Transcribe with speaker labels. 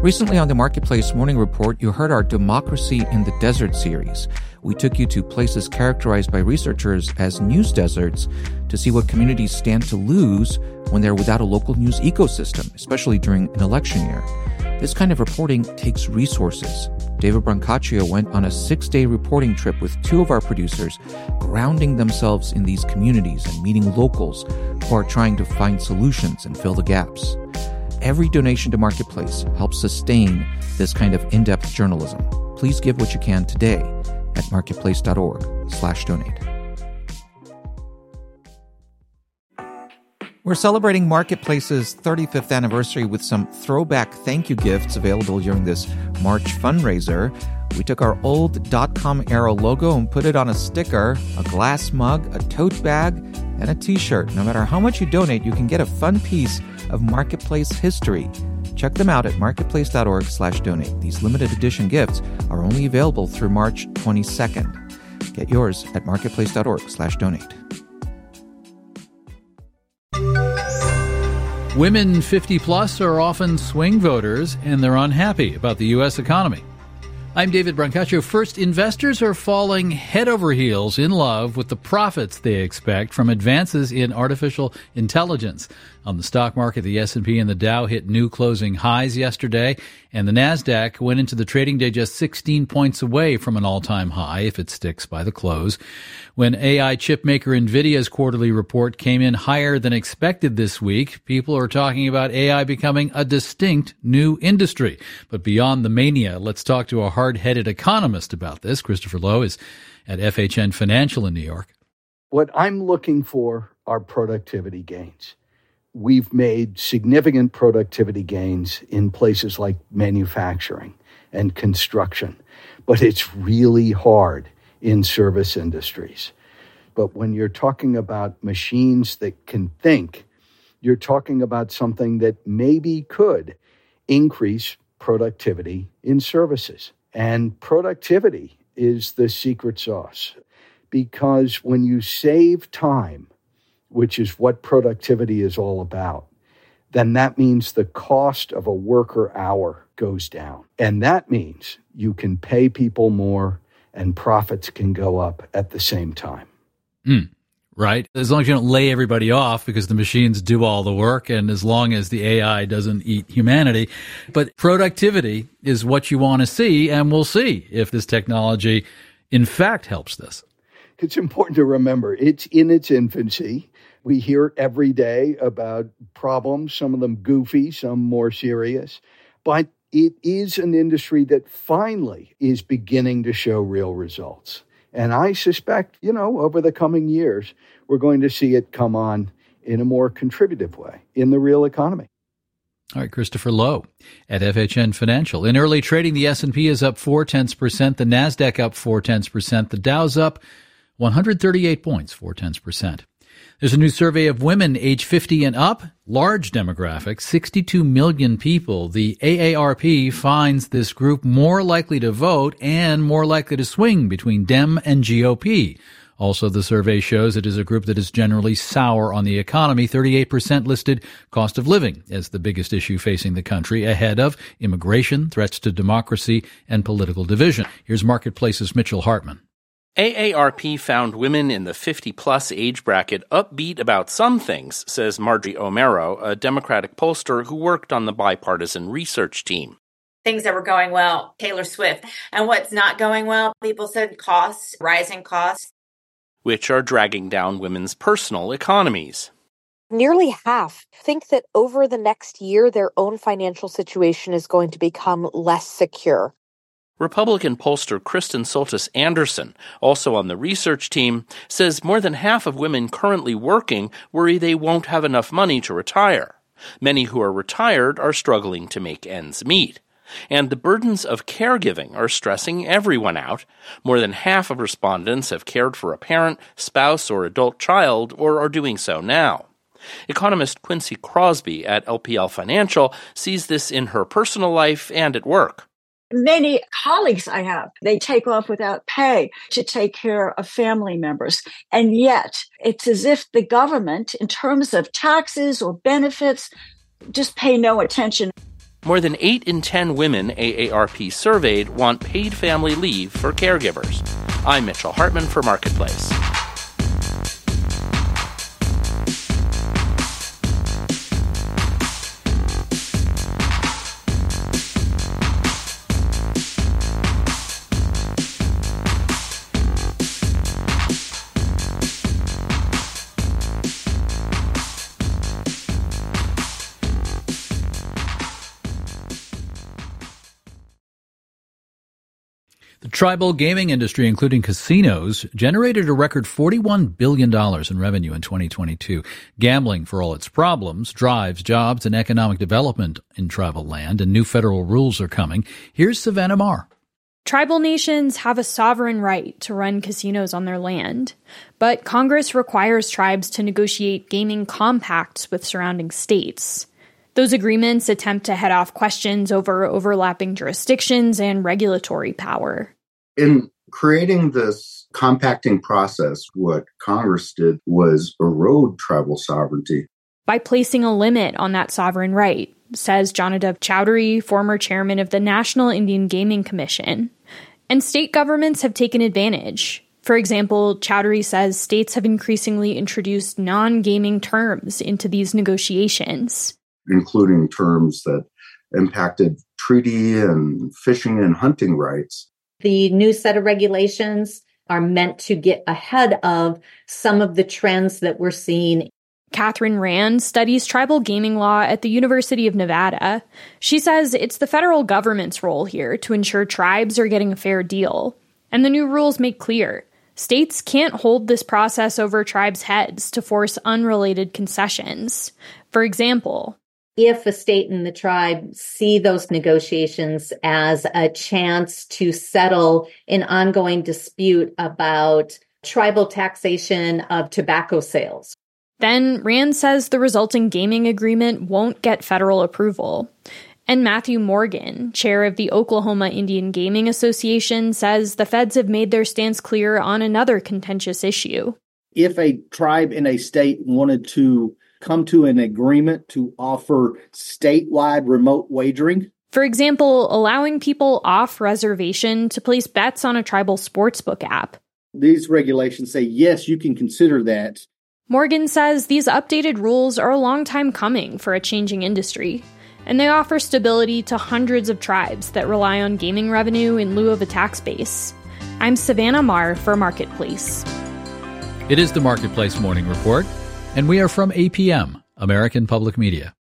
Speaker 1: Recently on the Marketplace Morning Report, you heard our Democracy in the Desert series. We took you to places characterized by researchers as news deserts to see what communities stand to lose when they're without a local news ecosystem, especially during an election year. This kind of reporting takes resources. David Brancaccio went on a six day reporting trip with two of our producers, grounding themselves in these communities and meeting locals who are trying to find solutions and fill the gaps. Every donation to Marketplace helps sustain this kind of in-depth journalism. Please give what you can today at marketplace.org/donate. We're celebrating Marketplace's 35th anniversary with some throwback thank you gifts available during this March fundraiser. We took our old com era logo and put it on a sticker, a glass mug, a tote bag, and a t shirt. No matter how much you donate, you can get a fun piece of Marketplace history. Check them out at marketplace.org slash donate. These limited edition gifts are only available through March 22nd. Get yours at marketplace.org slash donate.
Speaker 2: Women 50 plus are often swing voters and they're unhappy about the U.S. economy. I'm David Brancaccio. First, investors are falling head over heels in love with the profits they expect from advances in artificial intelligence. On the stock market, the S&P and the Dow hit new closing highs yesterday, and the Nasdaq went into the trading day just 16 points away from an all-time high if it sticks by the close. When AI chipmaker Nvidia's quarterly report came in higher than expected this week, people are talking about AI becoming a distinct new industry. But beyond the mania, let's talk to a hard-headed economist about this. Christopher Low is at FHN Financial in New York.
Speaker 3: What I'm looking for are productivity gains we've made significant productivity gains in places like manufacturing and construction, but it's really hard in service industries. But when you're talking about machines that can think, you're talking about something that maybe could increase productivity in services. And productivity is the secret sauce because when you save time, which is what productivity is all about, then that means the cost of a worker hour goes down. And that means you can pay people more and profits can go up at the same time.
Speaker 2: Mm, right. As long as you don't lay everybody off because the machines do all the work and as long as the AI doesn't eat humanity. But productivity is what you want to see. And we'll see if this technology in fact helps this.
Speaker 3: It's important to remember it's in its infancy. We hear every day about problems, some of them goofy, some more serious. But it is an industry that finally is beginning to show real results. And I suspect, you know, over the coming years, we're going to see it come on in a more contributive way in the real economy.
Speaker 2: All right, Christopher Low at FHN Financial. In early trading, the S&P is up four tenths percent, the Nasdaq up four tenths percent, the Dow's up 138 points, four tenths percent. There's a new survey of women age 50 and up, large demographic, 62 million people. The AARP finds this group more likely to vote and more likely to swing between Dem and GOP. Also, the survey shows it is a group that is generally sour on the economy. 38% listed cost of living as the biggest issue facing the country, ahead of immigration, threats to democracy, and political division. Here's Marketplace's Mitchell Hartman.
Speaker 4: AARP found women in the 50 plus age bracket upbeat about some things, says Marjorie Omero, a Democratic pollster who worked on the bipartisan research team.
Speaker 5: Things that were going well, Taylor Swift. And what's not going well, people said costs, rising costs.
Speaker 4: Which are dragging down women's personal economies.
Speaker 6: Nearly half think that over the next year, their own financial situation is going to become less secure.
Speaker 4: Republican pollster Kristen Soltis Anderson, also on the research team, says more than half of women currently working worry they won't have enough money to retire. Many who are retired are struggling to make ends meet. And the burdens of caregiving are stressing everyone out. More than half of respondents have cared for a parent, spouse, or adult child, or are doing so now. Economist Quincy Krosby at LPL Financial sees this in her personal life and at work
Speaker 7: many colleagues I have, they take off without pay to take care of family members. And yet it's as if the government, in terms of taxes or benefits, just pay no attention.
Speaker 4: More than 8 in 10 women AARP surveyed want paid family leave for caregivers. I'm Mitchell Hartman for Marketplace.
Speaker 2: The tribal gaming industry, including casinos, generated a record $41 billion in revenue in 2022. Gambling, for all its problems, drives jobs and economic development in tribal land, and new federal rules are coming. Here's Savannah Maher.
Speaker 8: Tribal nations have a sovereign right to run casinos on their land, but Congress requires tribes to negotiate gaming compacts with surrounding states. Those agreements attempt to head off questions over overlapping jurisdictions and regulatory power.
Speaker 9: In creating this compacting process, what Congress did was erode tribal sovereignty.
Speaker 8: By placing a limit on that sovereign right, says Jonodev Chaudhuri, former chairman of the National Indian Gaming Commission. And state governments have taken advantage. For example, Chowdhury says states have increasingly introduced non gaming terms into these negotiations
Speaker 9: including terms that impacted treaty and fishing and hunting rights.
Speaker 10: The new set of regulations are meant to get ahead of some of the trends that we're seeing.
Speaker 8: Kathryn Rand studies tribal gaming law at the University of Nevada. She says it's the federal government's role here to ensure tribes are getting a fair deal. And the new rules make clear states can't hold this process over tribes' heads to force unrelated concessions. For example,
Speaker 10: if a state and the tribe see those negotiations as a chance to settle an ongoing dispute about tribal taxation of tobacco sales.
Speaker 8: Then Rand says the resulting gaming agreement won't get federal approval. And Matthew Morgan, chair of the Oklahoma Indian Gaming Association, says the feds have made their stance clear on another contentious issue.
Speaker 11: If a tribe in a state wanted to come to an agreement to offer statewide remote wagering.
Speaker 8: For example, allowing people off reservation to place bets on a tribal sportsbook app.
Speaker 11: These regulations say, yes, you can consider that.
Speaker 8: Morgan says these updated rules are a long time coming for a changing industry, and they offer stability to hundreds of tribes that rely on gaming revenue in lieu of a tax base. I'm Savannah Maher for Marketplace.
Speaker 2: It is the Marketplace Morning Report and we are from APM, American Public Media.